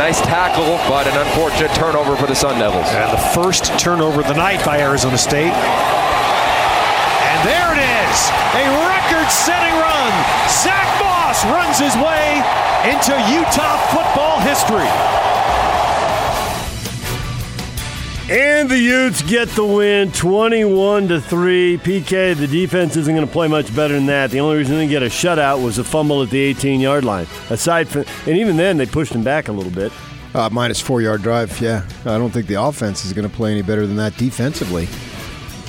Nice tackle, but an unfortunate turnover for the Sun Devils. And the first turnover of the night by Arizona State. And there it is, a record-setting run. Zach Moss runs his way into Utah football history. And the Utes get the win 21 to 3. PK, the defense isn't going to play much better than that. The only reason they get a shutout was a fumble at the 18 yard line. Aside from, and even then, they pushed him back a little bit. Uh, minus four yard drive, yeah. I don't think the offense is going to play any better than that defensively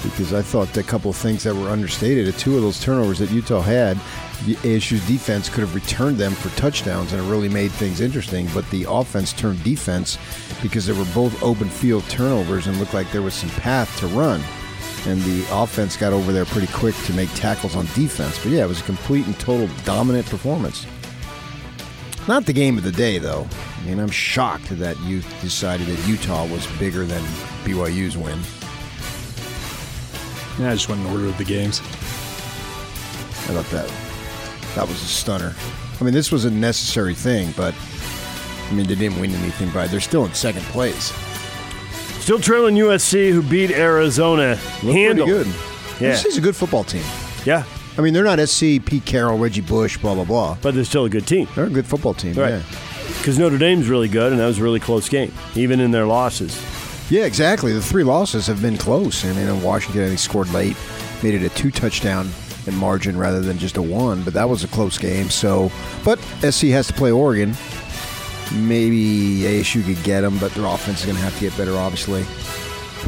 because I thought a couple of things that were understated. Two of those turnovers that Utah had, ASU's defense could have returned them for touchdowns and it really made things interesting. But the offense turned defense because they were both open field turnovers and looked like there was some path to run. And the offense got over there pretty quick to make tackles on defense. But yeah, it was a complete and total dominant performance. Not the game of the day, though. I mean, I'm shocked that you decided that Utah was bigger than BYU's win. Yeah, I just went in order of the games. I thought that that was a stunner. I mean, this was a necessary thing, but I mean, they didn't win anything by. They're still in second place. Still trailing USC, who beat Arizona. Look pretty Handle. good. Yeah. USC's a good football team. Yeah, I mean, they're not SC, Pete Carroll, Reggie Bush, blah blah blah. but they're still a good team. They're a good football team. Right. Yeah. Because Notre Dame's really good, and that was a really close game, even in their losses. Yeah, exactly. The three losses have been close. I mean, in Washington, I think scored late, made it a two touchdown in margin rather than just a one. But that was a close game. So, but SC has to play Oregon. Maybe ASU could get them, but their offense is going to have to get better, obviously.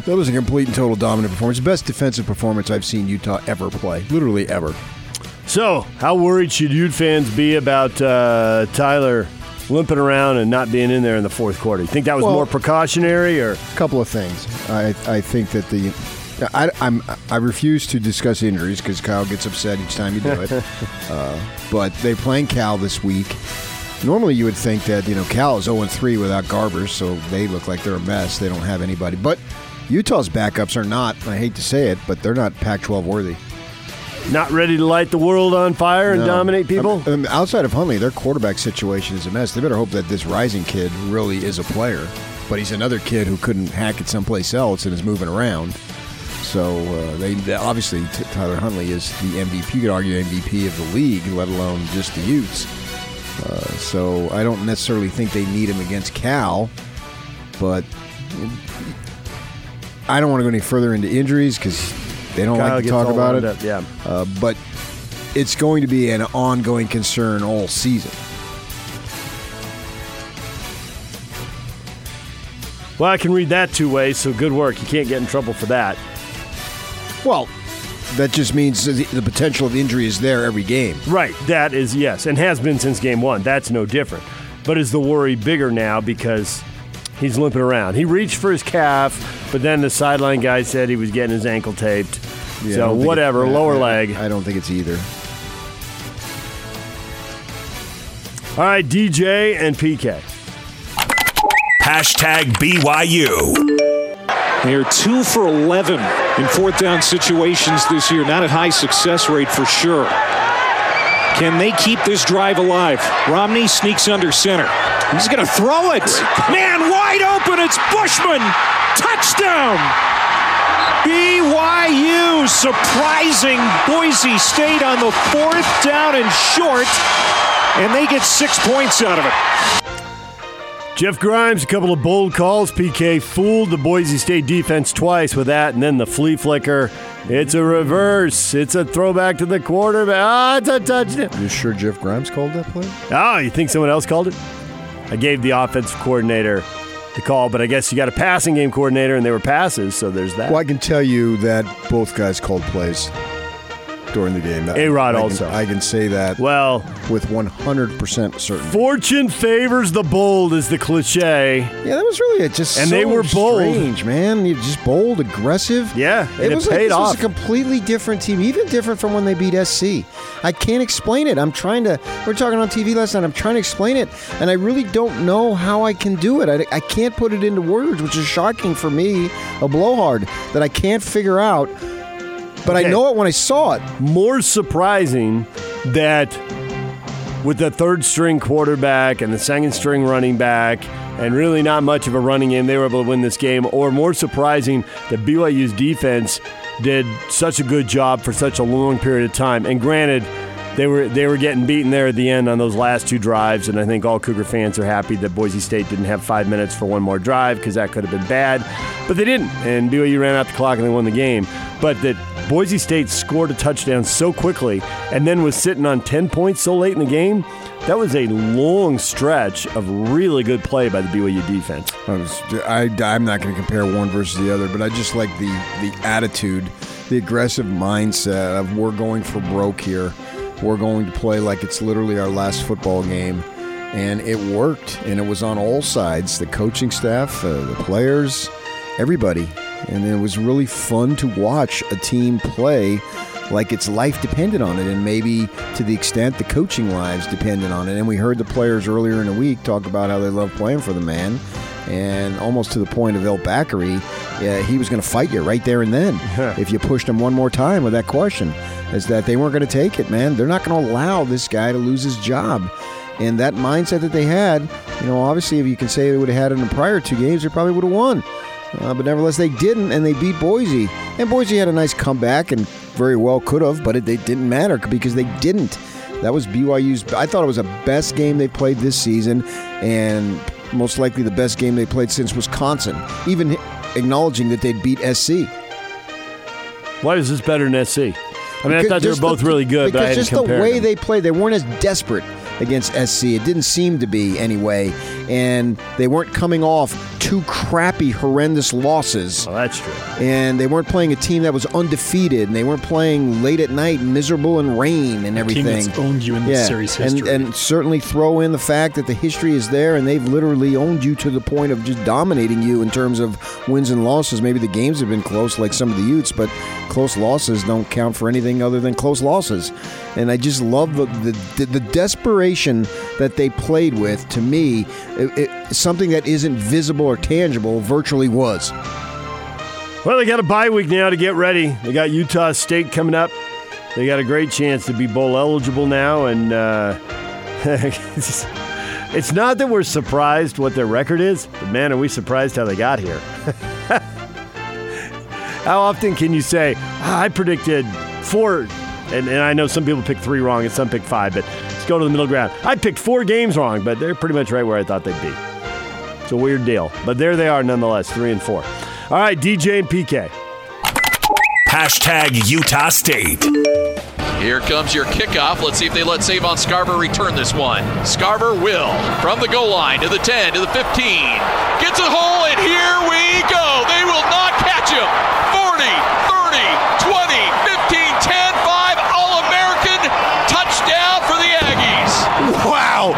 That was a complete and total dominant performance. Best defensive performance I've seen Utah ever play. Literally ever. So, how worried should Ute fans be about uh, Tyler limping around and not being in there in the fourth quarter? You think that was Well- more precautionary, or A couple of things. I I think that the I, I'm I refuse to discuss injuries because Kyle gets upset each time you do it. uh, but they're playing Cal this week. Normally, you would think that you know Cal is 0 3 without Garbers, so they look like they're a mess. They don't have anybody. But Utah's backups are not. I hate to say it, but they're not Pac-12 worthy. not ready to light the world on fire and No. dominate people? Um, um, outside of Huntley, their quarterback situation is a mess. They better hope that this rising kid really is a player. But he's another kid who couldn't hack it someplace else and is moving around. So uh, they, they- obviously T- Tyler Huntley is the MVP. You could argue MVP of the league, let alone just the Utes. Uh, so I don't necessarily think they need him against Cal, but I don't want to go any further into injuries because they don't Kyle like to talk about it. up, yeah. Uh, but it's going to be an ongoing concern all season. Well, I can read that two ways, so good work. You can't get in trouble for that. Well, that just means the, the potential of injury is there every game. Right. That is, yes, and has been since game one. That's no different. But is the worry bigger now because he's limping around? He reached for his calf, but then the sideline guy said he was getting his ankle taped. Yeah, so whatever, it- lower I- leg. I don't think it's either. All right, DJ and PK. Hashtag BYU. They are two for 11 in fourth down situations this year. Not at high success rate for sure. Can they keep this drive alive? Romney sneaks under center. He's going to throw it. Man, wide open. It's Bushman. Touchdown. BYU surprising Boise State on the fourth down and short, and they get six points out of it. Jeff Grimes, a couple of bold calls. PK fooled the Boise State defense twice with that, and then the flea flicker. It's a reverse. It's a throwback to the quarterback. Ah, it's a touchdown. You sure Jeff Grimes called that play? Oh, you think someone else called it? I gave the offensive coordinator the call, but I guess you got a passing game coordinator, and they were passes, so there's that. Well, I can tell you that both guys called plays. During the game. A Rod also. I can say that Well, with 100% certainty. fortune favors the bold is the cliche. Yeah, that was really it. Just And so they were bold. strange, man. You just bold, aggressive. Yeah, and it was like paid this was a completely different team, even different from when they beat SC. I can't explain it. I'm trying to. We are talking on TV last night. I'm trying to explain it, and I really don't know how I can do it. I, I can't put it into words, which is shocking for me, a blowhard that I can't figure out. But I know it when I saw it. More surprising that with the third string quarterback and the second string running back, and really not much of a running game, they were able to win this game. Or more surprising that BYU's defense did such a good job for such a long period of time. And granted, they were they were getting beaten there at the end on those last two drives, and I think all Cougar fans are happy that Boise State didn't have five minutes for one more drive because that could have been bad, but they didn't, and BYU ran out the clock and they won the game. But that Boise State scored a touchdown so quickly and then was sitting on ten points so late in the game. That was a long stretch of really good play by the BYU defense. I was, I, I'm not going to compare one versus the other, but I just like the, the attitude, the aggressive mindset of we're going for broke here. We're going to play like it's literally our last football game. And it worked, and it was on all sides the coaching staff, uh, the players, everybody. And it was really fun to watch a team play like its life depended on it, and maybe to the extent the coaching lives depended on it. And we heard the players earlier in the week talk about how they love playing for the man, and almost to the point of El Bakary, yeah, he was going to fight you right there and then if you pushed him one more time with that question. Is that they weren't going to take it, man? They're not going to allow this guy to lose his job. And that mindset that they had, you know, obviously, if you can say they would have had it in the prior two games, they probably would have won. Uh, but nevertheless, they didn't, and they beat Boise. And Boise had a nice comeback, and very well could have, but it, it didn't matter because they didn't. That was BYU's. I thought it was the best game they played this season, and most likely the best game they played since Wisconsin. Even acknowledging that they'd beat SC. Why is this better than SC? I mean, I thought they were both the- really good, but I Because just the way they played, they weren't as desperate against SC. It didn't seem to be anyway, and they weren't coming off two crappy, horrendous losses. Oh, that's true. And they weren't playing a team that was undefeated, and they weren't playing late at night, miserable and rain and everything. Team that's owned you in this series and, history. and certainly throw in the fact that the history is there, and they've literally owned you to the point of just dominating you in terms of wins and losses. Maybe the games have been close, like some of the Utes, but close losses don't count for anything other than close losses. And I just love the the, the desperation that they played with. To me, it, it, something that isn't visible or tangible virtually was. Well, they got a bye week now to get ready. They got Utah State coming up. They got a great chance to be bowl eligible now, and uh, it's, it's not that we're surprised what their record is, but man, are we surprised how they got here. how often can you say, "Ah, I predicted four, and, and I know some people pick three wrong and some pick five, but let's go to the middle ground. I picked four games wrong, but they're pretty much right where I thought they'd be. It's a weird deal, but there they are nonetheless, three and four. All right, DJ and PK. Hashtag Utah State. Here comes your kickoff. Let's see if they let Savon Scarver return this one. Scarver will. From the goal line to the 10 to the 15. Gets a hole, and here we go. They will not catch him. 40, 30, 20, 15, 10, 5. All American. Touchdown for the Aggies. Wow,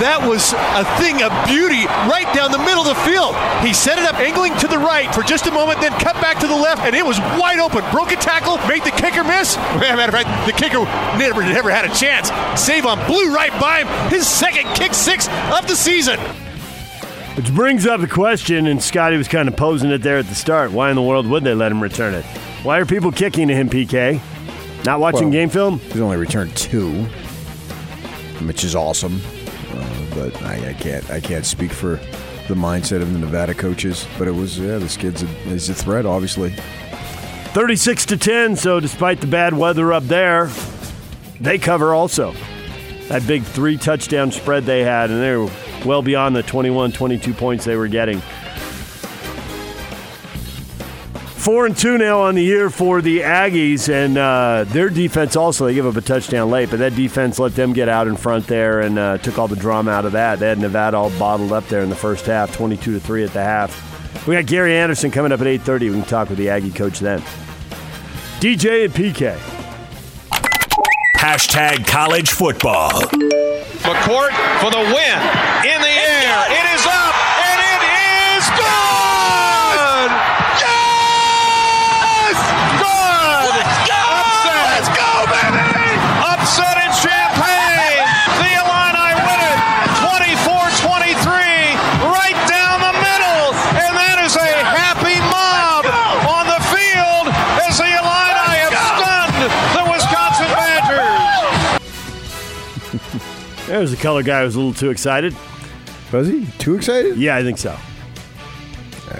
that was a thing of beauty right down the middle of the field. He set it up angling to the right for just a moment, then cut back to the left, and it was wide open. Broke a tackle, made the kicker miss. Matter of fact, the kicker never, never had a chance. Savon blew right by him. His second kick six of the season. Which brings up the question, and Scotty was kind of posing it there at the start. Why in the world would they let him return it? Why are people kicking to him, PK? Not watching Well, game film? He's only returned two, which is awesome. Uh, but I, I can't I can't speak for the mindset of the Nevada coaches. But it was yeah, this kid's a, he's a threat, obviously. 36 to 10, so despite the bad weather up there, they cover also. That big three touchdown spread they had, and they were well beyond the 21, 22 points they were getting. Four and two now on the year for the Aggies, and uh, their defense also. They give up a touchdown late, but that defense let them get out in front there and uh, took all the drama out of that. They had Nevada all bottled up there in the first half, twenty-two to three at the half. We got Gary Anderson coming up at eight thirty. We can talk with the Aggie coach then. DJ and PK. Hashtag college football. McCourt for the win. In the air. Badgers. There's a color guy who was a little too excited. Was he too excited? Yeah, I think so.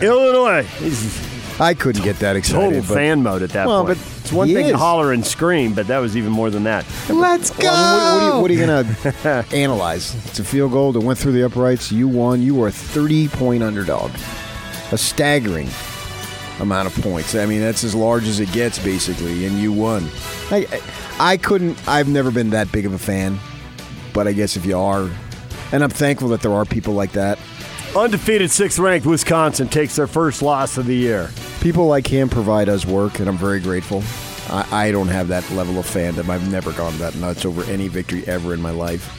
Illinois. He's I couldn't get that excited. total but fan mode at that Well, point. but it's one thing to holler and scream, but that was even more than that. Let's go. Well, I mean, what, are you, you going to analyze? It's a field goal that went through the uprights. You won. You were a 30 point underdog. A staggering amount of points. I mean, that's as large as it gets, basically, and you won. I, I couldn't, I've never been that big of a fan, but I guess if you are, and I'm thankful that there are people like that. Undefeated sixth ranked Wisconsin takes their first loss of the year. People like him provide us work, and I'm very grateful. I, I don't have that level of fandom. I've never gone that nuts over any victory ever in my life.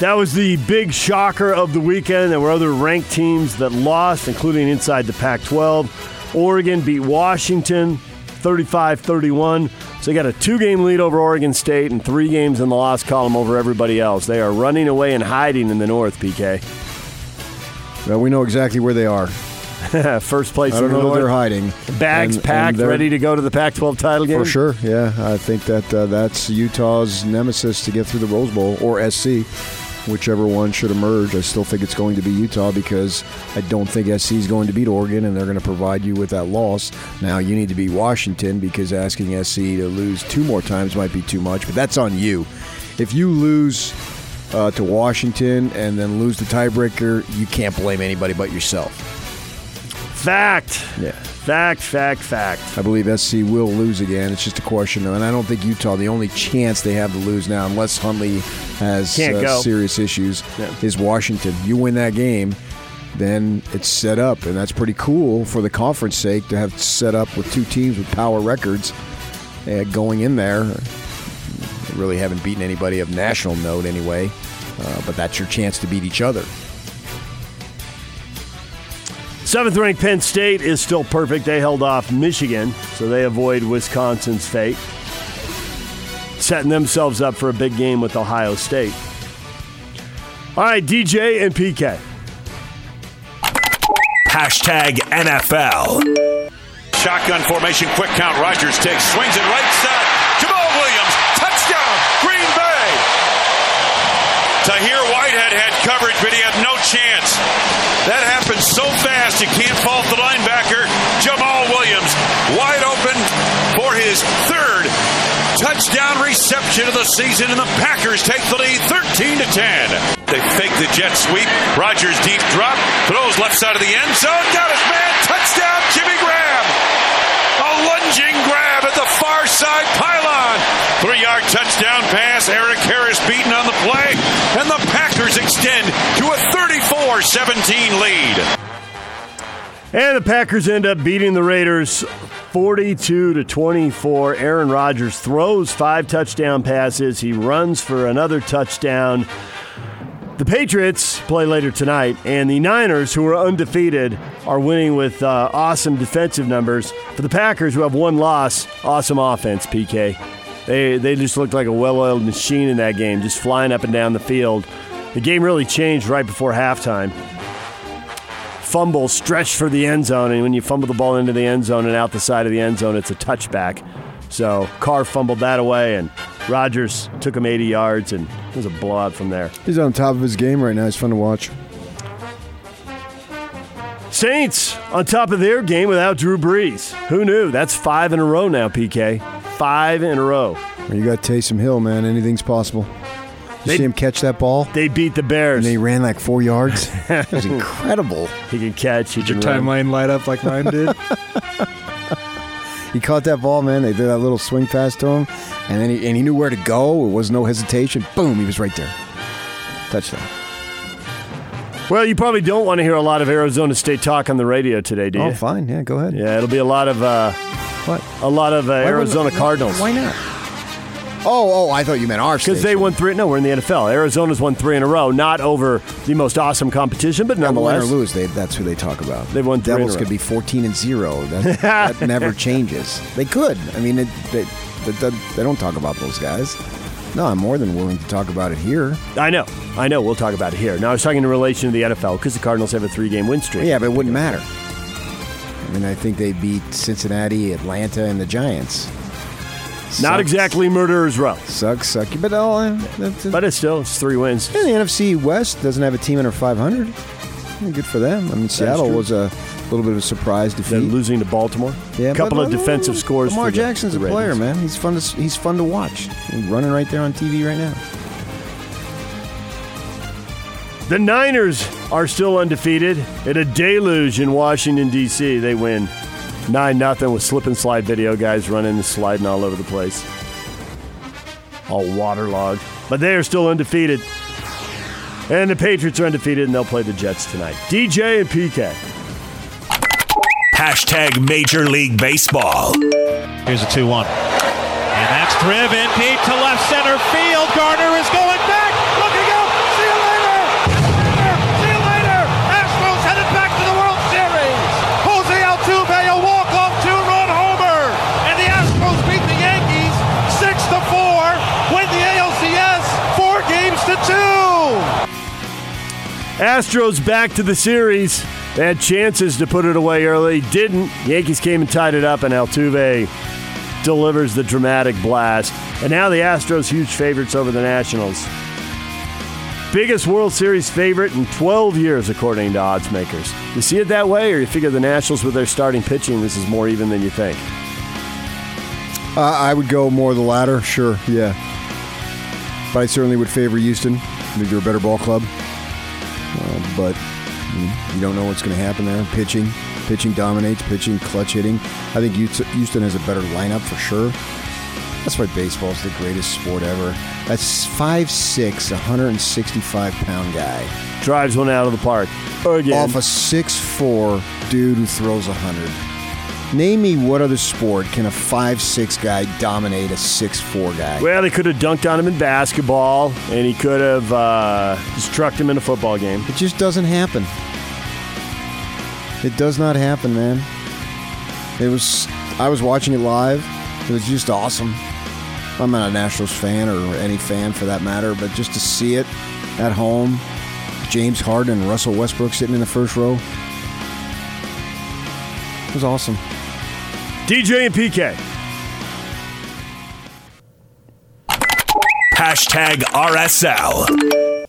That was the big shocker of the weekend. There were other ranked teams that lost, including inside the Pac 12. Oregon beat Washington 35 31. So they got a two game lead over Oregon State and three games in the loss column over everybody else. They are running away and hiding in the North, PK. Well, we know exactly where they are. First place I don't in the know North. where they're hiding. Bags And- and packed, they're- ready to go to the Pac 12 title game. For sure, yeah. I think that uh, that's Utah's nemesis to get through the Rose Bowl or SC, whichever one should emerge. I still think it's going to be Utah because I don't think SC is going to beat Oregon, and they're going to provide you with that loss. Now you need to beat Washington because asking SC to lose two more times might be too much, but that's on you. If you lose uh, to Washington and then lose the tiebreaker, you can't blame anybody but yourself. Fact. Yeah. Fact, fact, fact. I believe SC will lose again. It's just a question, though. and I don't think Utah. The only chance they have to lose now, unless Huntley has uh, serious issues, Yeah. is Washington. You win that game, then it's set up, and that's pretty cool for the conference sake to have set up with two teams with power records uh, going in there. They really haven't beaten anybody of national note anyway, uh, but that's your chance to beat each other. Seventh ranked Penn State is still perfect. They held off Michigan, so they avoid Wisconsin's fate, setting themselves up for a big game with Ohio State. All right, DJ and PK. Hashtag NFL. Shotgun formation, quick count. Rodgers takes, swings it right side. Jamaal Williams, touchdown, Green Bay. Tahir Whitehead had coverage, but he had no chance. That happened so fast, you can't fault the linebacker. Jamaal Williams, wide open for his third touchdown of the season, and the Packers take the lead 13 to 10. They fake the jet sweep. Rodgers deep drop, throws left side of the end zone, got his man, touchdown, Jimmy Graham. A lunging grab at the far side pylon. Three yard touchdown pass. Erik Harris beaten on the play. And the Packers extend to a 34 17 lead. And the Packers end up beating the Raiders 42 to 24. Aaron Rodgers throws five touchdown passes. He runs for another touchdown. The Patriots play later tonight, and the Niners, who are undefeated, are winning with uh, awesome defensive numbers. For the Packers, who have one loss, awesome offense, PK. They, they just looked like a well oiled machine in that game, just flying up and down the field. The game really changed right before halftime fumble stretched for the end zone, and when you fumble the ball into the end zone and out the side of the end zone, it's a touchback. So Carr fumbled that away, and Rodgers took him 80 yards, and it was a blowout from there. He's on top of his game right now. It's fun to watch. Saints on top of their game without Drew Brees. Who knew? That's five in a row now, PK. Five in a row. You got Taysom Hill, man, anything's possible. You They- see him catch that ball? They beat the Bears. And then he ran like four yards. It was incredible. he can catch. He Did your can run. timeline light up like mine did? He caught that ball, man. They did that little swing pass to him, and then he and he knew where to go. It was no hesitation. Boom, he was right there. Touchdown. Well, you probably don't want to hear a lot of Arizona State talk on the radio today, do you? Oh, fine. Yeah, go ahead. Yeah, it'll be a lot of uh, What? A lot of uh, Arizona Cardinals. Why not? Oh, oh, I thought you meant our Because they won three. No, we're in the NFL. Arizona's won three in a row. Not over the most awesome competition, but nonetheless, Win or lose, they, that's who they talk about. They've won three in a Devils row. could be 14 and 0. That, that never changes. They could. I mean, it, they, they, they don't talk about those guys. No, I'm more than willing to talk about it here. I know. I know. We'll talk about it here. Now, I was talking in relation to the NFL because the Cardinals have a three game win streak. Yeah, but it wouldn't matter. I mean, I think they beat Cincinnati, Atlanta, and the Giants. Not exactly murderer's row, Sucks, sucky, but all. Uh, that's, but it's still it's three wins. And the NFC West doesn't have a team under 500. Good for them. I mean, Seattle true. was a little bit of a surprise defeat. losing to Baltimore. Yeah, a couple but- of defensive scores. Lamar for the- Jackson's the a player, Ravens. man. He's fun to he's fun to watch. He's running right there on TV right now. The Niners are still undefeated in a deluge in Washington, D.C. They win 9 0 with slip and slide video guys running and sliding all over the place. All waterlogged. But they are still undefeated. And the Patriots are undefeated, and they'll play the Jets tonight. DJ and PK. Hashtag Major League Baseball. Here's a 2 1. And that's driven deep to left center field. Gardner is going Astros back to the series. They had chances to put it away early. Didn't. Yankees came and tied it up, and Altuve delivers the dramatic blast. And now the Astros huge favorites over the Nationals. Biggest World Series favorite in 12 years, according to odds makers. You see it that way, or you figure the Nationals with their starting pitching, this is more even than you think? Uh, I would go more the latter, sure, yeah. But I certainly would favor Houston. I think they're a better ball club. But you don't know what's going to happen there. Pitching, pitching dominates. Pitching, clutch hitting. I think Houston Houston has a better lineup for sure. That's why baseball is the greatest sport ever. That's 5'6", 165 pound guy Drives one out of the park. Again. off a 6'4 dude who throws 100. Name me what other sport can a 5'6 guy dominate a 6'4 guy? Well, they could have dunked on him in basketball, and he could have uh, just trucked him in a football game. It just doesn't happen. It does not happen, man. It was I was watching it live. It was just awesome. I'm not a Nationals fan or any fan for that matter, but just to see it at home, James Harden and Russell Westbrook sitting in the first row. It was awesome. DJ and PK. Hashtag RSL.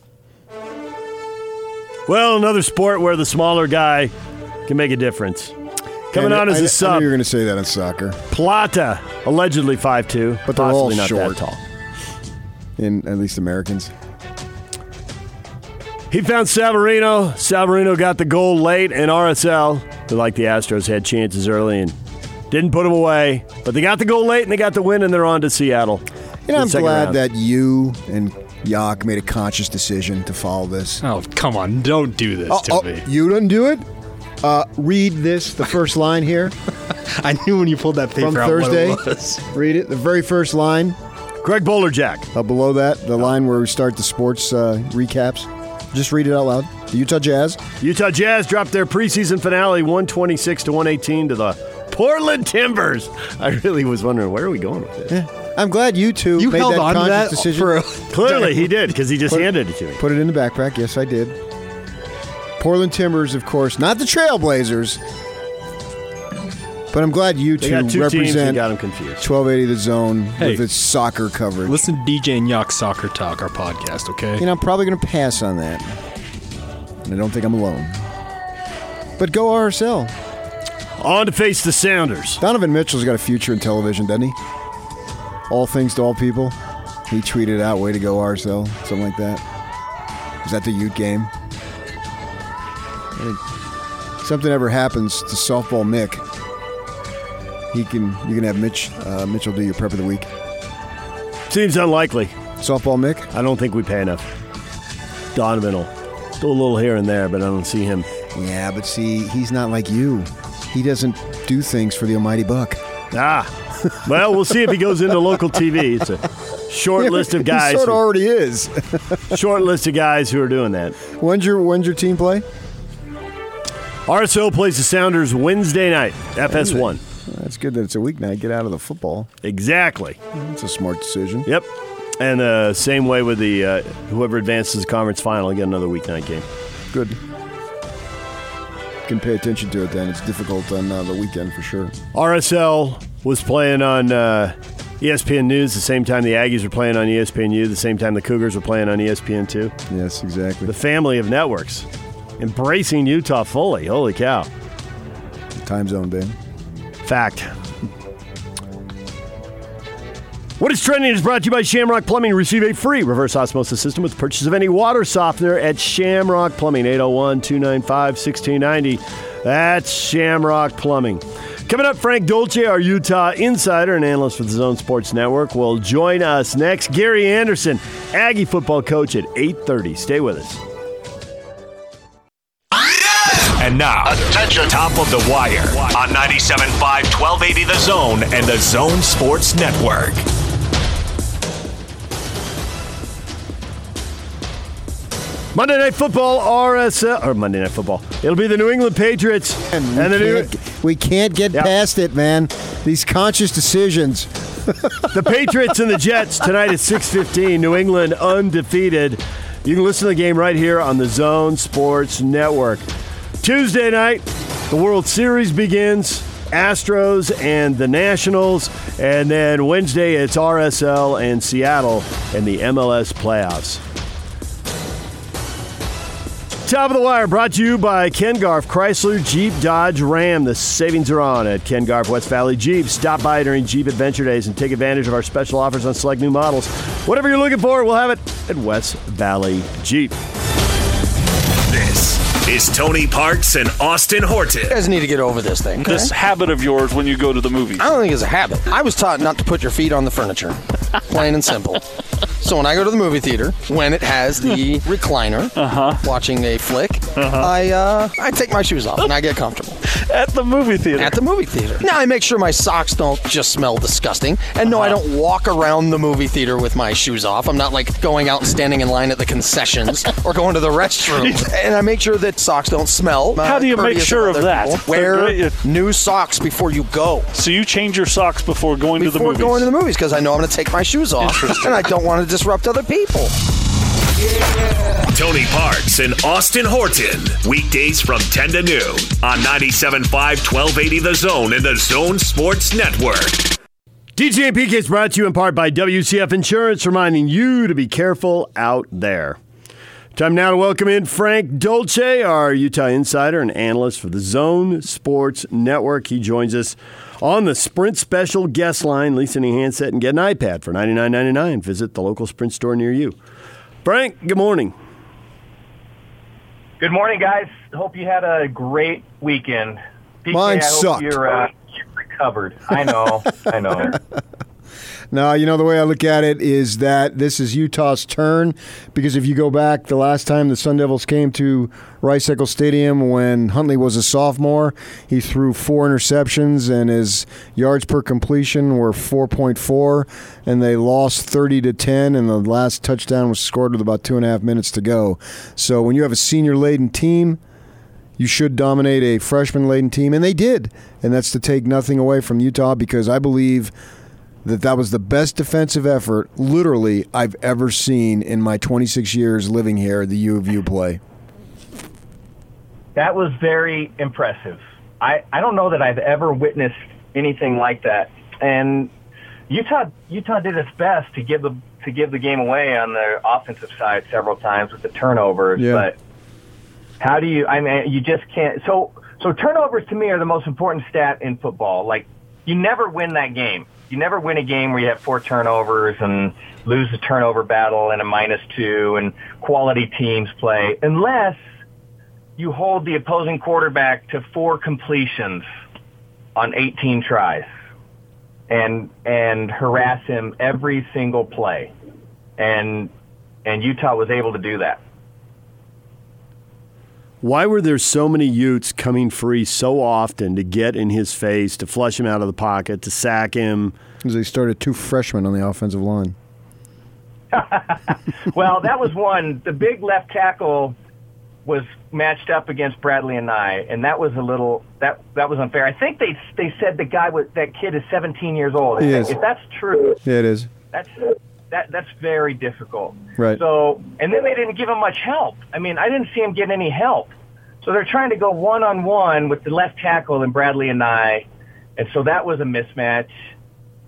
Well, another sport where the smaller guy can make a difference. Coming on as a I sub, knew you were going to say that in soccer. Plata, allegedly 5'2", But they're all not short. that tall. In at least Americans. He found Savarino. Savarino got the goal late in RSL. They like the Astros had chances early and didn't put them away. But they got the goal late and they got the win and they're on to Seattle. You know, I'm glad round. that you and Yak made a conscious decision to follow this. Oh, come on. Don't do this Oh, to oh, me. you didn't do it? Uh, read this, the first line here I knew when you pulled that paper from out Thursday. what it was. Read it, the very first line. Greg Bowlerjack. Uh, below that, the line where we start the sports uh, recaps. Just read it out loud. The Utah Jazz. Utah Jazz dropped their preseason finale 126 to 118 to the Portland Timbers. I really was wondering where are we going with this? I'm glad you two You made held that on to conscious that decision. for a Clearly he did because he just Put- handed it to me. Put it in the backpack. Yes, I did. Portland Timbers, of course, not the Trailblazers. But I'm glad you They two got two teams and represent got them confused. 1280 The Zone Hey. with its soccer coverage. Listen to DJ and Yuck Soccer Talk, our podcast, okay? You know, I'm probably going to pass on that. And I don't think I'm alone. But go RSL. On to face the Sounders. Donovan Mitchell's got a future in television, doesn't he? All things to all people. He tweeted out, "Way to go, RSL," something like that. Was that the Ute game? I think something ever happens to softball Mick, he can you can have Mitch uh, Mitchell do your prep of the week. Seems unlikely. Softball Mick. I don't think we pay enough. Donovan will do a little here and there, but I don't see him. Yeah, but see, he's not like you. He doesn't do things for the almighty buck. Ah, well, we'll see if he goes into local TV. It's a short list of guys. He sort of already is. short list of guys who are doing that. when's your When's your team play? RSL plays the Sounders Wednesday night, FS1. That's good that it's a weeknight. Get out of the football. Exactly. That's a smart decision. Yep. And uh, same way with the uh, whoever advances the conference final, get another weeknight game. Good. Can pay attention to it then. It's difficult on uh, the weekend for sure. RSL was playing on uh, ESPN News the same time the Aggies were playing on E ESPNU, the same time the Cougars were playing on E ESPN2. Yes, exactly. The family of networks embracing Utah fully. Holy cow. Time zone, babe. Fact. What is trending is brought to you by Shamrock Plumbing. Receive a free reverse osmosis system with purchase of any water softener at Shamrock Plumbing, 801 295 1690. That's Shamrock Plumbing. Coming up, Frank Dolce, our Utah insider and analyst for the Zone Sports Network, will join us next. Gary Anderson, Aggie football coach at 8.30. Stay with us. And now, attention, top of the wire on 97.5, 1280 The Zone and the Zone Sports Network. Monday Night Football, RSL, or Monday Night Football. It'll be the New England Patriots and, we, the New, can't, we can't get Yep. past it, man. These conscious decisions. the Patriots and the Jets tonight at 6:15. New England undefeated. You can listen to the game right here on the Zone Sports Network. Tuesday night, the World Series begins. Astros and the Nationals, and then Wednesday it's RSL and Seattle and the MLS playoffs. Top of the wire brought to you by Ken Garff, Chrysler, Jeep, Dodge, Ram. The savings are on at Ken Garff West Valley Jeep. Stop by during Jeep Adventure Days and take advantage of our special offers on select new models. Whatever you're looking for, we'll have it at West Valley Jeep. This is Tony Parks and Austin Horton. You guys need to get over this thing. okay? This habit of yours when you go to the movies. I don't think it's a habit. I was taught not to put your feet on the furniture, plain and simple. So when I go to the movie theater, when it has the recliner, Uh-huh. watching a flick, I uh, I take my shoes off and I get comfortable At the movie theater. at the movie theater. Now I make sure my socks don't just smell disgusting, and no, I Uh-huh. don't walk around the movie theater with my shoes off. I'm not like going out and standing in line at the concessions or going to the restroom. And I make sure that socks don't smell. uh, How do you make sure of other that? people. Wear new socks before you go. so you change your socks before going to the movies. before going to the movies because I know I'm going to take my shoes off and I don't want to disrupt other people. Tony Parks and Austin Horton. Weekdays from 10 to noon on 97.5, 1280 The Zone and the Zone Sports Network. DJ and PK is brought to you in part by WCF Insurance, reminding you to be careful out there. Time now to welcome in Frank Dolce, our Utah insider and analyst for the Zone Sports Network. He joins us on the Sprint Special guest line. Lease any handset and get an iPad for $99.99. Visit the local Sprint store near you. Frank, good morning. Good morning, guys. Hope you had a great weekend. PK, Mine I hope sucked. You're, uh, you're recovered. I know. I know. No, you know the way I look at it is that this is Utah's turn because if you go back the last time the Sun Devils came to Rice Eccles Stadium when Huntley was a sophomore, he threw four interceptions and his yards per completion were 4.4, and they lost 30 to 10, and the last touchdown was scored with about two and a half minutes to go. So when you have a senior laden team. You should dominate a freshman laden team, and they did. And that's to take nothing away from Utah because I believe that that was the best defensive effort, literally, I've ever seen in my 26 years living here at the U of U play. That was very impressive. I, I don't know that I've ever witnessed anything like that. And Utah Utah did its best to give the to give the game away on the offensive side several times with the turnovers. Yeah. But how do you? I mean, you just can't. So so turnovers to me are the most important stat in football. Like you never win that game. You never win a game where you have four turnovers and lose the turnover battle and a minus two and quality teams play unless you hold the opposing quarterback to four completions on 18 tries and and harass him every single play. And and Utah was able to do that. Why were there so many Utes coming free so often to get in his face, to flush him out of the pocket, to sack him? Because they started two freshmen on the offensive line. well, that was one. The big left tackle was matched up against Bradlee Anae, and that was a little that that was unfair. I think they they said the guy was that kid is 17 years old. He if, is. if that's true, Yeah, it is. that's that that's very difficult. Right. So, and then they didn't give him much help. I mean, I didn't see him get any help. So they're trying to go one on one with the left tackle and Bradlee Anae, and so that was a mismatch.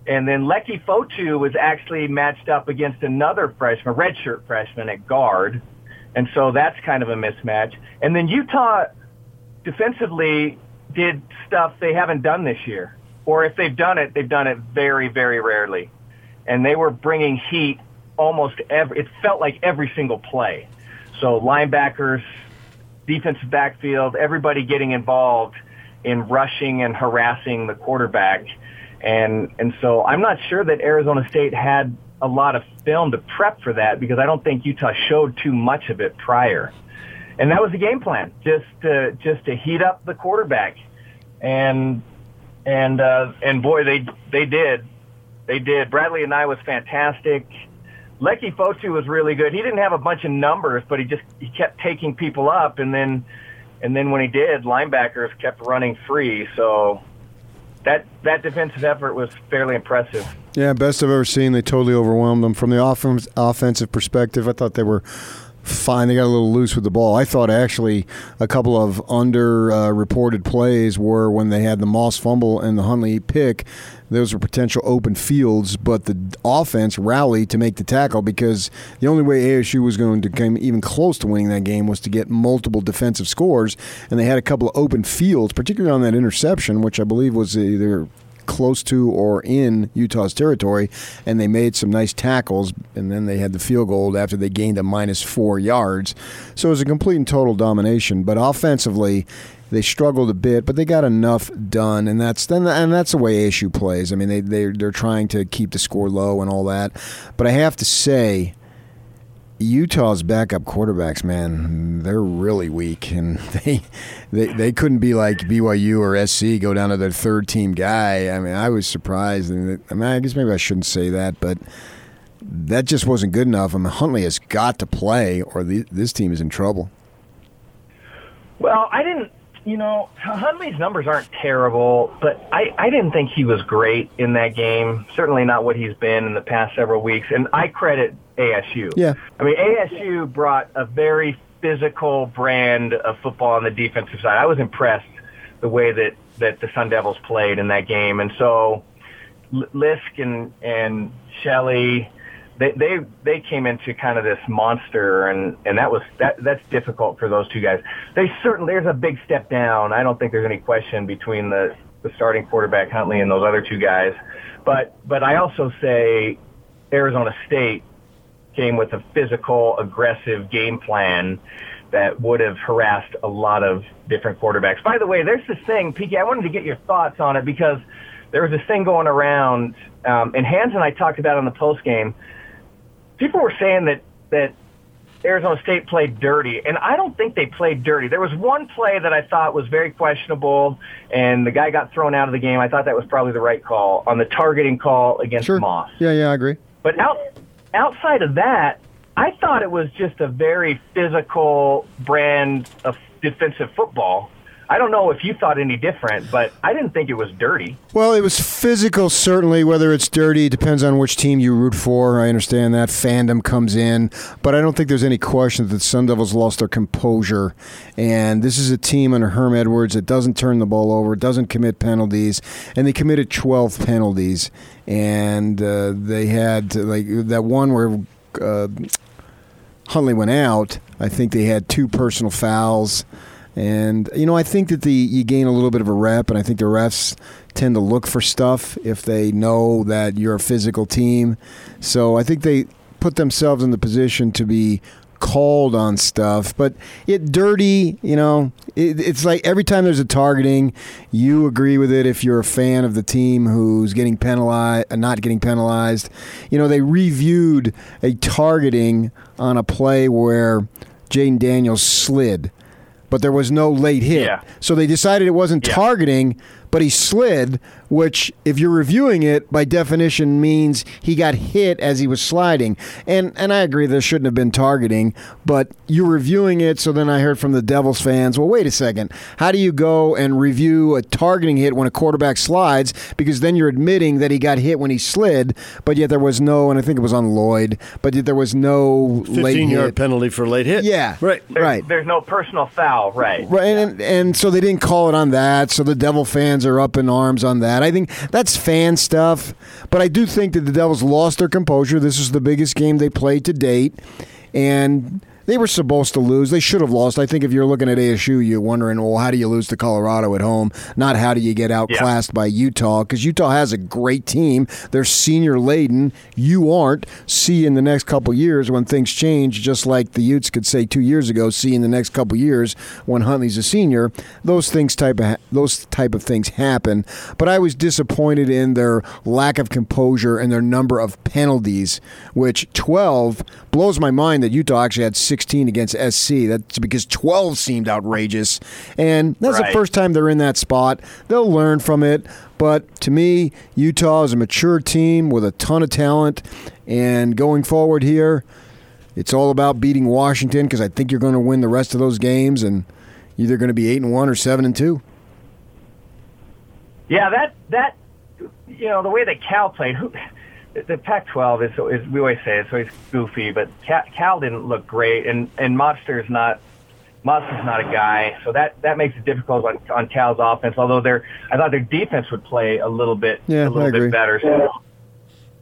And then Leki Fotu was actually matched up against another freshman, a redshirt freshman at guard, and so that's kind of a mismatch. And then Utah defensively did stuff they haven't done this year, or if they've done it, they've done it very, very rarely and they were bringing heat almost every. It felt like every single play. So linebackers, defensive backfield, everybody getting involved in rushing and harassing the quarterback, and and so I'm not sure that Arizona State had a lot of film to prep for that because I don't think Utah showed too much of it prior, and that was the game plan, just to just to heat up the quarterback, and and uh, and boy they they did they did. Bradlee Anae was fantastic. Leki Fotu was really good. He didn't have a bunch of numbers, but he just he kept taking people up, and then and then when he did, linebackers kept running free. So that that defensive effort was fairly impressive. Yeah, best I've ever seen. They totally overwhelmed them. From the offense, offensive perspective, I thought they were fine. They got a little loose with the ball. I thought actually a couple of under uh, plays were when they had the Moss fumble and the Huntley pick. Those were potential open fields, but the offense rallied to make the tackle because the only way ASU was going to come even close to winning that game was to get multiple defensive scores, and they had a couple of open fields, particularly on that interception, which I believe was either close to or in Utah's territory, and they made some nice tackles, and then they had the field goal after they gained a minus four yards. So it was a complete and total domination. But offensively, they struggled a bit, but they got enough done, and that's then and that's the way ASU plays. I mean, they they they're trying to keep the score low and all that, but I have to say. Utah's backup quarterbacks, man, they're really weak, and they, they they couldn't be like BYU or SC go down to their third team guy. I mean, I was surprised, and I mean, I guess maybe I shouldn't say that, but that just wasn't good enough. I mean, Huntley has got to play, or the, this team is in trouble. Well, I didn't. You know, Huntley's numbers aren't terrible, but I, I didn't think he was great in that game. Certainly not what he's been in the past several weeks. And I credit ASU. Yeah. I mean, ASU brought a very physical brand of football on the defensive side. I was impressed the way that, that the Sun Devils played in that game. And so Lisk and, and Shelley, they, they, they came into kind of this monster and, and that was, that, that's difficult for those two guys. They certainly, there's a big step down. I don't think there's any question between the, the starting quarterback Huntley and those other two guys. But, but I also say Arizona State came with a physical, aggressive game plan that would have harassed a lot of different quarterbacks. By the way, there's this thing, PK, I wanted to get your thoughts on it because there was this thing going around, um, and Hans and I talked about it on the post game. People were saying that, that Arizona State played dirty, and I don't think they played dirty. There was one play that I thought was very questionable, and the guy got thrown out of the game. I thought that was probably the right call on the targeting call against Sure. Moss. Yeah, yeah, I agree. But out, outside of that, I thought it was just a very physical brand of defensive football. I don't know if you thought any different, but I didn't think it was dirty. Well, it was physical, certainly. Whether it's dirty depends on which team you root for. I understand that fandom comes in, but I don't think there's any question that the Sun Devils lost their composure. And this is a team under Herm Edwards that doesn't turn the ball over, doesn't commit penalties, and they committed 12 penalties. And uh, they had like that one where uh, Huntley went out. I think they had two personal fouls. And you know, I think that the you gain a little bit of a rep, and I think the refs tend to look for stuff if they know that you're a physical team. So I think they put themselves in the position to be called on stuff. But it dirty, you know, it, it's like every time there's a targeting, you agree with it if you're a fan of the team who's getting penalized, uh, not getting penalized. You know, they reviewed a targeting on a play where Jayden Daniels slid but there was no late hit. Yeah. So they decided it wasn't targeting, but he slid, which, if you're reviewing it, by definition means he got hit as he was sliding. And and I agree there shouldn't have been targeting, but you're reviewing it. So then I heard from the Devils fans, well, wait a second, how do you go and review a targeting hit when a quarterback slides? Because then you're admitting that he got hit when he slid, but yet there was no, and I think it was on Lloyd, but yet there was no late 15 yard hit. penalty for late hit. Yeah, right, There's, right. There's no personal foul, right? Right, and, and so they didn't call it on that. So the Devil fans are up in arms on that. I think that's fan stuff, but I do think that the Devils lost their composure. This is the biggest game they played to date, and they were supposed to lose. They should have lost. I think if you're looking at ASU, you're wondering, well, how do you lose to Colorado at home? Not how do you get outclassed by Utah? Because Utah has a great team. They're senior laden. You aren't. See in the next couple years when things change, just like the Utes could say two years ago. See in the next couple years when Huntley's a senior. Those things type of those type of things happen. But I was disappointed in their lack of composure and their number of penalties, which 12 blows my mind that Utah actually had 16 against SC. That's because 12 seemed outrageous. And that's the first time they're in that spot. They'll learn from it. But to me, Utah is a mature team with a ton of talent. And going forward here, it's all about beating Washington because I think you're going to win the rest of those games and either going to be 8 and 1 or 7 and 2. Yeah, that that you know the way that Cal played. Who, the Pac-12 is, is we always say it's always goofy, but Cal, didn't look great, and and Modster's not Modster's not a guy, so that that makes it difficult on, on Cal's offense. Although their I thought their defense would play a little bit Yeah, a little bit better. So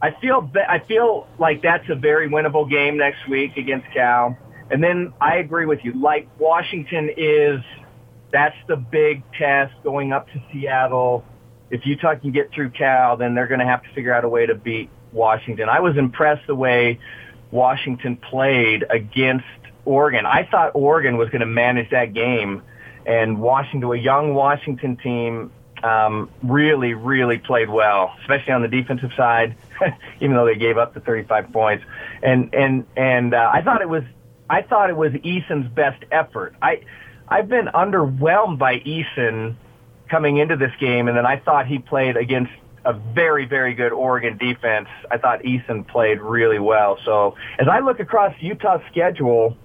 I feel I feel like that's a very winnable game next week against Cal. And then I agree with you. Like Washington is, that's the big test going up to Seattle. If Utah can get through Cal, then they're going to have to figure out a way to beat Washington. I was impressed the way Washington played against Oregon. I thought Oregon was going to manage that game, and Washington, a young Washington team, um, really, really played well, especially on the defensive side. even though they gave up the 35 points, and and and uh, I thought it was I thought it was Eason's best effort. I I've been underwhelmed by Eason coming into this game, and then I thought he played against a very, very good Oregon defense. I thought Eason played really well. So as I look across Utah's schedule,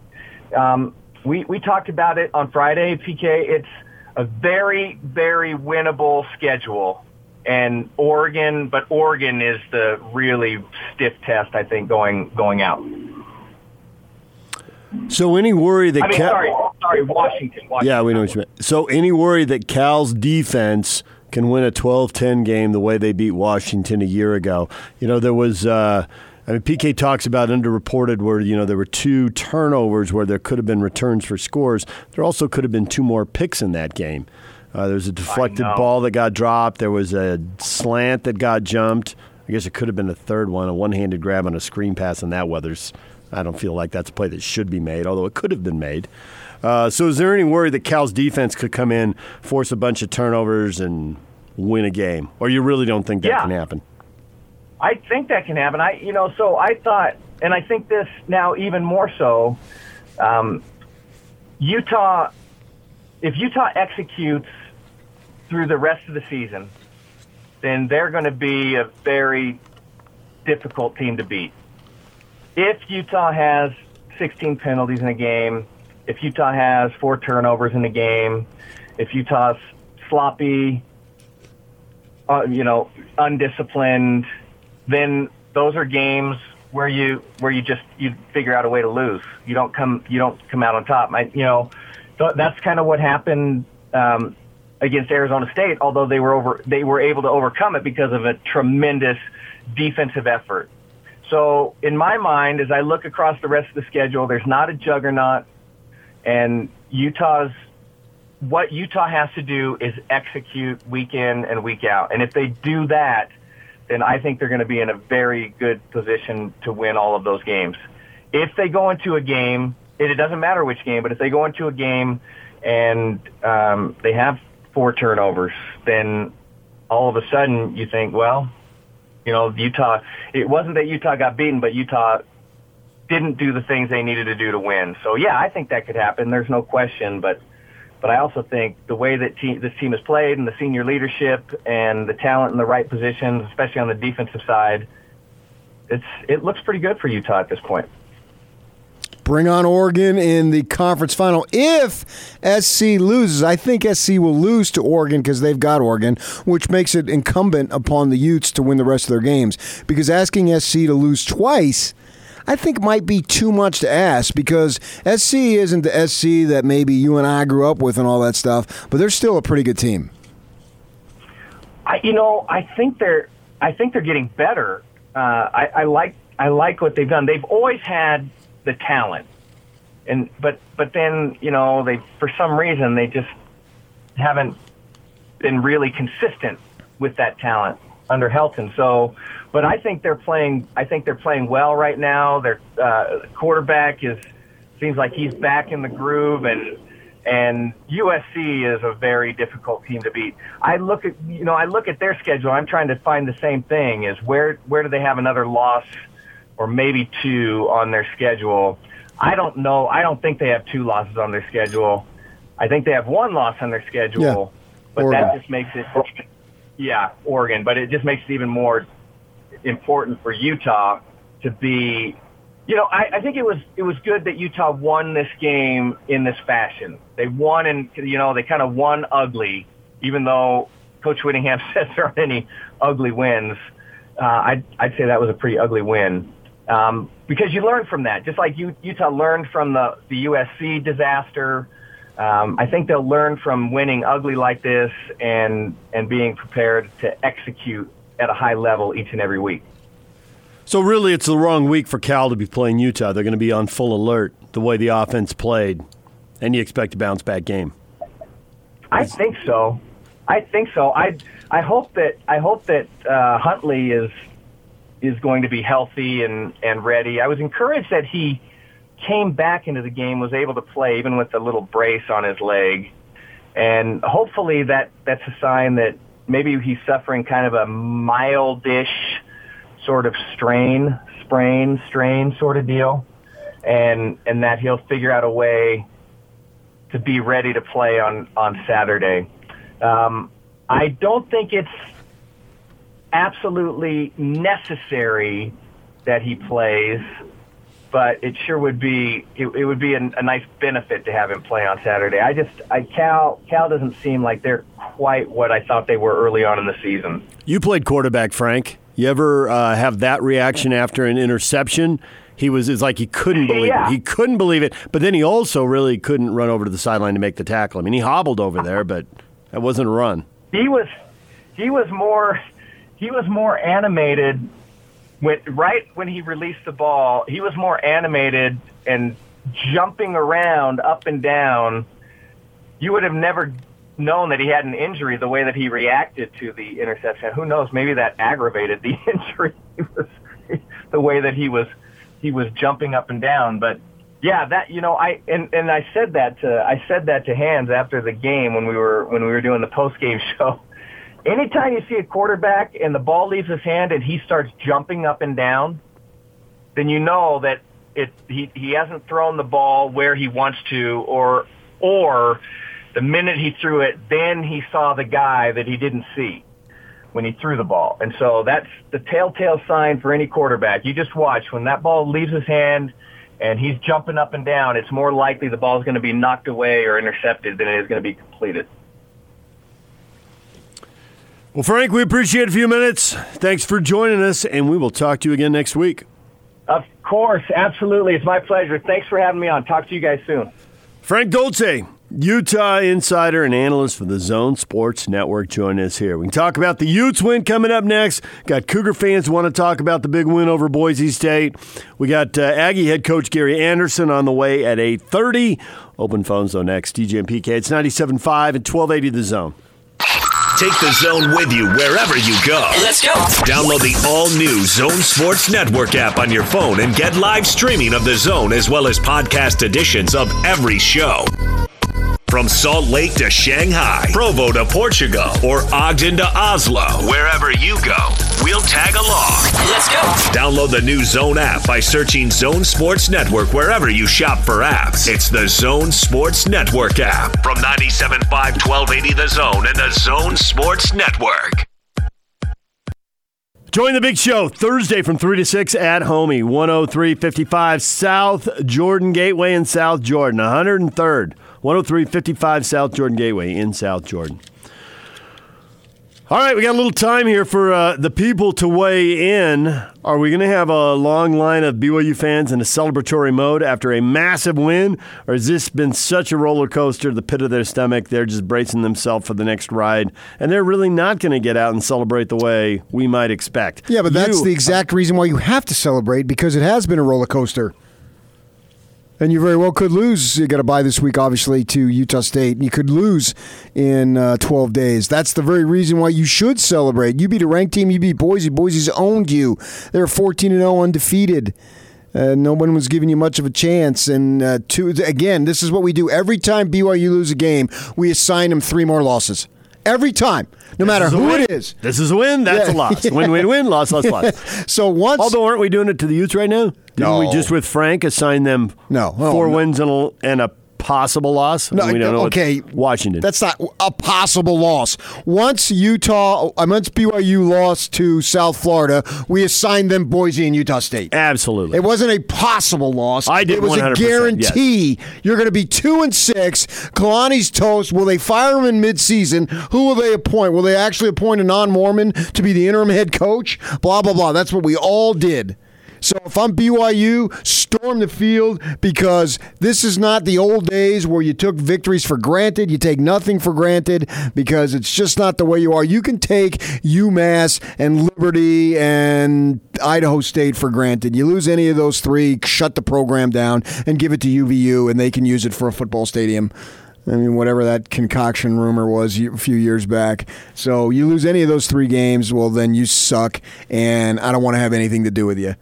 um, we we talked about it on Friday, PK. It's a very, very winnable schedule. And Oregon, but Oregon is the really stiff test, I think, going going out. So any worry that I mean, Cal- sorry, sorry, Washington. Washington. Yeah, we know what you meant. So any worry that Cal's defense can win a 12-10 game the way they beat Washington a year ago? You know, there was uh, I mean PK talks about underreported where, you know, there were two turnovers where there could have been returns for scores. There also could have been two more picks in that game. Uh, there was a deflected ball that got dropped. There was a slant that got jumped. I guess it could have been a third one, a one-handed grab on a screen pass, and that weather's. I don't feel like that's a play that should be made, although it could have been made. Uh, so, is there any worry that Cal's defense could come in, force a bunch of turnovers, and win a game, or you really don't think that Yeah. can happen? I think that can happen. I, you know, so I thought, and I think this now even more so. Um, Utah, if Utah executes through the rest of the season, then they're going to be a very difficult team to beat. If Utah has 16 penalties in a game, if Utah has four turnovers in a game, if Utah's sloppy, uh, you know, undisciplined, then those are games where you where you just you figure out a way to lose. You don't come you don't come out on top. I, you know, that's kind of what happened um, against Arizona State. Although they were over they were able to overcome it because of a tremendous defensive effort. So in my mind, as I look across the rest of the schedule, there's not a juggernaut, and Utah's what Utah has to do is execute week in and week out. And if they do that, then I think they're going to be in a very good position to win all of those games. If they go into a game, it, doesn't matter which game, but if they go into a game and um, they have four turnovers, then all of a sudden you think, well, you know, Utah, it wasn't that Utah got beaten, but Utah didn't do the things they needed to do to win. So yeah, I think that could happen. There's no question, but But I also think the way that te- this team has played and the senior leadership and the talent in the right positions, especially on the defensive side, it's it looks pretty good for Utah at this point. Bring on Oregon in the conference final. If SC loses, I think SC will lose to Oregon because they've got Oregon, which makes it incumbent upon the Utes to win the rest of their games. Because asking SC to lose twice, I think might be too much to ask because SC isn't the SC that maybe you and I grew up with and all that stuff, but they're still a pretty good team. I, you know, I think they're I think they're getting better. Uh, I, I like I like what they've done. They've always had the talent, and but but then you know they for some reason they just haven't been really consistent with that talent under Helton. So, but I think they're playing. I think they're playing well right now. Their uh, quarterback is seems like he's back in the groove and and USC is a very difficult team to beat. I look at you know I look at their schedule. I'm trying to find the same thing. Is where where do they have another loss or maybe two on their schedule? I don't know. I don't think they have two losses on their schedule. I think they have one loss on their schedule, Yeah. but Oregon. that just makes it yeah Oregon. But it just makes it even more important for Utah to be you know, I, I think it was it was good that Utah won this game in this fashion. They won, and you know, they kind of won ugly, even though Coach Whittingham says there aren't any ugly wins. Uh, I'd I'd say that was a pretty ugly win um, because you learn from that, just like Utah learned from the the USC disaster. Um, I think they'll learn from winning ugly like this and and being prepared to execute at a high level each and every week. So really, it's the wrong week for Cal to be playing Utah. They're going to be on full alert the way the offense played, and you expect a bounce back game. I think so. I think so. I I hope that I hope that uh, Huntley is is going to be healthy and and ready. I was encouraged that he came back into the game, was able to play even with a little brace on his leg, and hopefully that that's a sign that maybe he's suffering kind of a mildish sort of strain, sprain, strain sort of deal, and and that he'll figure out a way to be ready to play on on Saturday. Um, I don't think it's absolutely necessary that he plays, but it sure would be it, it would be a, a nice benefit to have him play on Saturday. I just I Cal Cal doesn't seem like they're quite what I thought they were early on in the season. You played quarterback, Frank. You ever uh, have that reaction after an interception? He was it's like he couldn't believe Yeah. it. He couldn't believe it, but then he also really couldn't run over to the sideline to make the tackle. I mean, he hobbled over there, but that wasn't a run. he was he was more he was more animated when right when he released the ball he was more animated and jumping around up and down you would have never known that he had an injury the way that he reacted to the interception who knows maybe that aggravated the injury the way that he was he was jumping up and down but yeah, that you know, I and and I said that to I said that to Hans after the game when we were when we were doing the post game show. Anytime you see a quarterback and the ball leaves his hand and he starts jumping up and down, then you know that it he he hasn't thrown the ball where he wants to, or or the minute he threw it, then he saw the guy that he didn't see when he threw the ball. And so that's the telltale sign for any quarterback. You just watch when that ball leaves his hand and he's jumping up and down, it's more likely the ball is going to be knocked away or intercepted than it is going to be completed. Well, Frank, we appreciate a few minutes. Thanks for joining us, and we will talk to you again next week. Of course, absolutely. It's my pleasure. Thanks for having me on. Talk to you guys soon. Frank Dolce, Utah insider and analyst for the Zone Sports Network, join us here. We can talk about the Utes win coming up next. Got Cougar fans who want to talk about the big win over Boise State. We got uh, Aggie head coach Gary Anderson on the way at 8.30. Open phones, though, next. DJ and PK, it's 97.5 and 1280 The Zone. Take the zone with you wherever you go. Let's go. Download the all new Zone Sports Network app on your phone and get live streaming of the zone as well as podcast editions of every show. From Salt Lake to Shanghai, Provo to Portugal, or Ogden to Oslo, wherever you go, we'll tag along. Let's go. Download the new Zone app by searching Zone Sports Network wherever you shop for apps. It's the Zone Sports Network app from 97.5 1280 The Zone and the Zone Sports Network. Join the big show Thursday from 3 to 6 at Homie, 10355 South Jordan Gateway in South Jordan, 103rd, 10355 South Jordan Gateway in South Jordan. All right, we got a little time here for uh, the people to weigh in. Are we going to have a long line of BYU fans in a celebratory mode after a massive win? Or has this been such a roller coaster, the pit of their stomach? They're just bracing themselves for the next ride, and they're really not going to get out and celebrate the way we might expect. Yeah, but that's You- the exact reason why you have to celebrate because it has been a roller coaster. And you very well could lose. You got to bye this week, obviously, to Utah State. You could lose in uh, 12 days. That's the very reason why you should celebrate. You beat a ranked team. You beat Boise. Boise's owned you. They're 14 and 0 undefeated. Uh, no one was giving you much of a chance. And uh, two, again, this is what we do every time BYU lose a game. We assign them three more losses. Every time, no matter who win. it is. This is a win. That's Yeah. a loss. Win, win, win. Loss, loss, loss. so once, although aren't we doing it to the Utes right now? Didn't we just with Frank assign them No. Oh, four no. wins and a, and a possible loss? No, we don't know okay. Washington. That's not a possible loss. Once Utah, uh, once BYU lost to South Florida, we assigned them Boise and Utah State. Absolutely. It wasn't a possible loss. I did It was 100%, a guarantee. You're going to be two and six. Kalani's toast. Will they fire him in midseason? Who will they appoint? Will they actually appoint a non-Mormon to be the interim head coach? Blah blah blah. That's what we all did. So if I'm BYU, storm the field because this is not the old days where you took victories for granted. You take nothing for granted because it's just not the way you are. You can take UMass and Liberty and Idaho State for granted. You lose any of those three, shut the program down and give it to UVU, and they can use it for a football stadium. I mean, whatever that concoction rumor was a few years back. So you lose any of those three games, well, then you suck, and I don't want to have anything to do with you.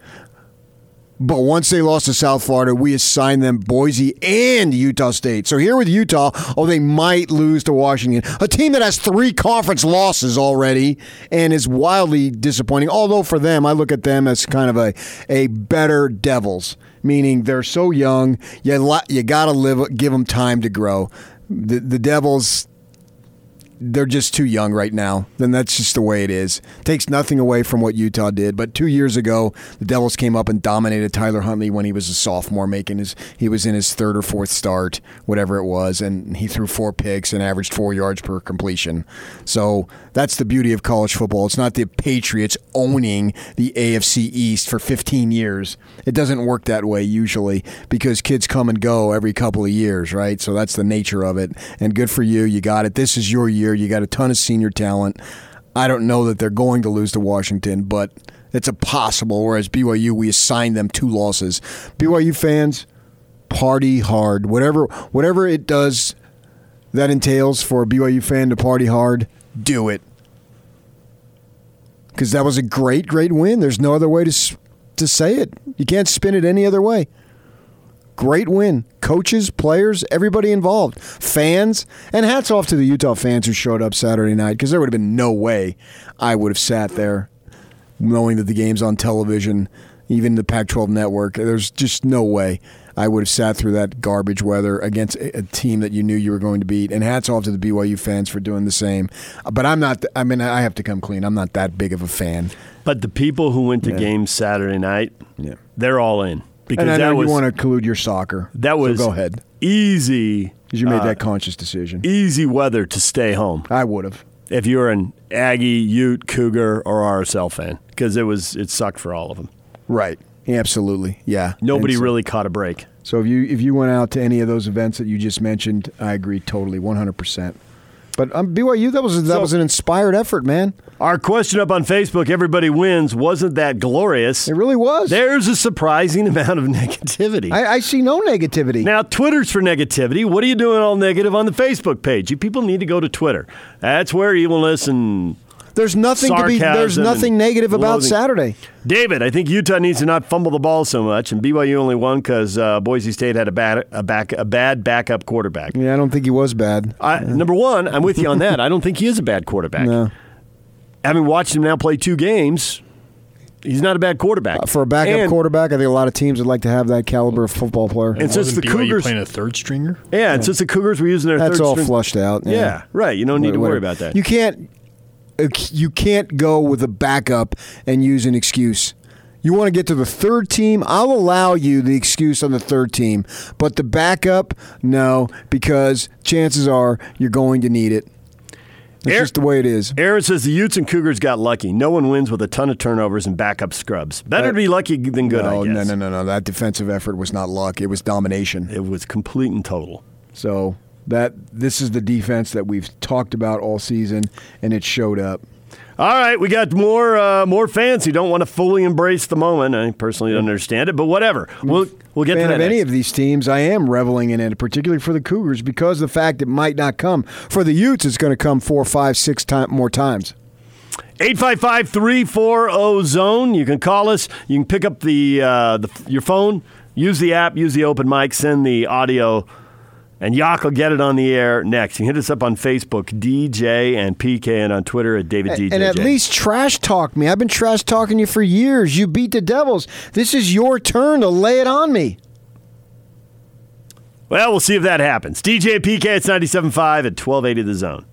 But once they lost to South Florida, we assigned them Boise and Utah State. So here with Utah, oh, they might lose to Washington, a team that has three conference losses already and is wildly disappointing. Although for them, I look at them as kind of a, a better Devils, meaning they're so young, you, you got to live, give them time to grow. The, the Devils, they're just too young right now. Then that's just the way it is. Takes nothing away from what Utah did. But two years ago, the Devils came up and dominated Tyler Huntley when he was a sophomore, making his he was in his third or fourth start, whatever it was, and he threw four picks and averaged four yards per completion. So that's the beauty of college football. It's not the Patriots owning the AFC East for 15 years. It doesn't work that way usually because kids come and go every couple of years, right? So that's the nature of it. And good for you. You got it. This is your year. You got a ton of senior talent. I don't know that they're going to lose to Washington, but it's a possible. Whereas BYU, we assigned them two losses. BYU fans, party hard. Whatever, whatever it does that entails for a BYU fan to party hard, do it. Because that was a great, great win. There's no other way to to say it. You can't spin it any other way. Great win. Coaches, players, everybody involved, fans, and hats off to the Utah fans who showed up Saturday night because there would have been no way I would have sat there knowing that the game's on television, even the Pac 12 network. There's just no way I would have sat through that garbage weather against a team that you knew you were going to beat. And hats off to the BYU fans for doing the same. But I'm not, I mean, I have to come clean. I'm not that big of a fan. But the people who went to Yeah. games Saturday night, Yeah. they're all in because and I know was you want to collude your soccer. that So was go ahead. easy. Because you made uh, that conscious decision. easy weather to stay home. I would have. if you were an Aggie, Ute, Cougar, or RSL fan because it was it sucked for all of them. Right. Absolutely. Yeah. Nobody so- really caught a break. So if you if you went out to any of those events that you just mentioned, I agree totally, one hundred percent. But um, BYU, that was that So- was an inspired effort, man. Our question up on Facebook, everybody wins, wasn't that glorious? It really was. There's a surprising amount of negativity. I, I see no negativity. Now, Twitter's for negativity. What are you doing all negative on the Facebook page? You people need to go to Twitter. That's where evilness and There's nothing to be. There's nothing negative about loathing. Saturday. David, I think Utah needs to not fumble the ball so much, and BYU only won because uh, Boise State had a bad a back a bad backup quarterback. Yeah, I don't think he was bad. I, Number one, I'm with you on that. I don't think he is a bad quarterback. No. Having watched him now play two games, he's not a bad quarterback. Uh, For a backup And- quarterback, I think a lot of teams would like to have that caliber of football player. And since the BYU Cougars playing a third stringer. Yeah, and since the Cougars were using their That's third all string- flushed out. Yeah. right. You don't need to worry Whatever. about that. You can't. uh, You can't go with a backup and use an excuse. You want to get to the third team? I'll allow you the excuse on the third team, but the backup, no, because chances are you're going to need it. Air- just the way it is. Aaron says the Utes and Cougars got lucky. No one wins with a ton of turnovers and backup scrubs. Better to be lucky than good, no, I guess. no, no, no, no. That defensive effort was not luck. It was domination. It was complete and total. So that this is the defense that we've talked about all season, and it showed up. All right, we got more uh, more fans who don't want to fully embrace the moment. I personally don't understand it, but whatever. We'll we'll get fan to that. of any of these teams, I am reveling in it, particularly for the Cougars, because of the fact it might not come. For the Utes, it's going to come four, five, six time, more times. 855-340 zone. You can call us. You can pick up the, uh, the your phone, use the app, use the open mic, send the audio, and Yak will get it on the air next. You can hit us up on Facebook, DJ and PK, and on Twitter at David DJ. And at least trash talk me. I've been trash talking you for years. You beat the Devils. This is your turn to lay it on me. Well, we'll see if that happens. DJ PK, it's 97.5 at 1280 The Zone.